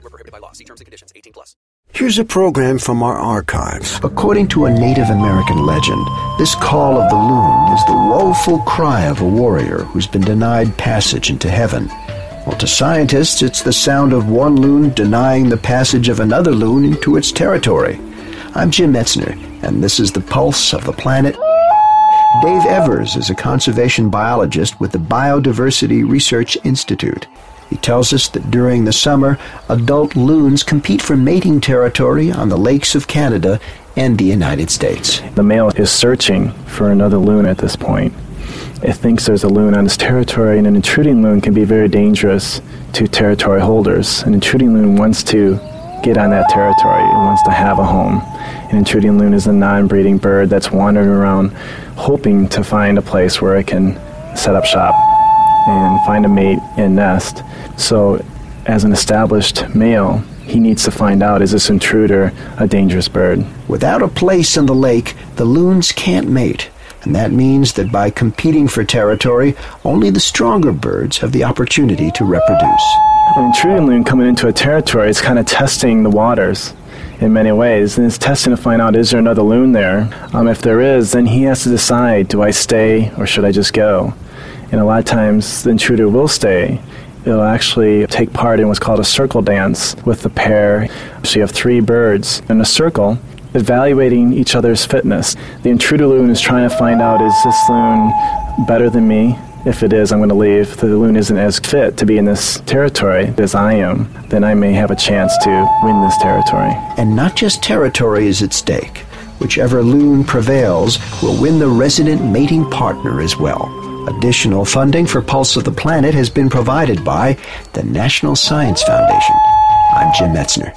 Void were prohibited by law. See terms and conditions. 18 plus. Here's a program from our archives. According to a Native American legend, this call of the loon is the woeful cry of a warrior who's been denied passage into heaven. Well, to scientists, it's the sound of one loon denying the passage of another loon into its territory. I'm Jim Metzner, and this is the pulse of the planet. Dave Evers is a conservation biologist with the Biodiversity Research Institute. He tells us that during the summer, adult loons compete for mating territory on the lakes of Canada and the United States. The male is searching for another loon at this point. It thinks there's a loon on its territory, and an intruding loon can be very dangerous to territory holders. An intruding loon wants to get on that territory, it wants to have a home. An intruding loon is a non-breeding bird that's wandering around hoping to find a place where it can set up shop and find a mate and nest. So as an established male, he needs to find out is this intruder a dangerous bird? Without a place in the lake, the loons can't mate. And that means that by competing for territory, only the stronger birds have the opportunity to reproduce. An intruding loon coming into a territory is kind of testing the waters in many ways, and it's testing to find out is there another loon there. Um, if there is, then he has to decide: do I stay or should I just go? And a lot of times, the intruder will stay. It'll actually take part in what's called a circle dance with the pair. So you have three birds in a circle evaluating each other's fitness. The intruder loon is trying to find out is this loon better than me? If it is, I'm going to leave. If the loon isn't as fit to be in this territory as I am, then I may have a chance to win this territory. And not just territory is at stake. Whichever loon prevails will win the resident mating partner as well. Additional funding for Pulse of the Planet has been provided by the National Science Foundation. I'm Jim Metzner.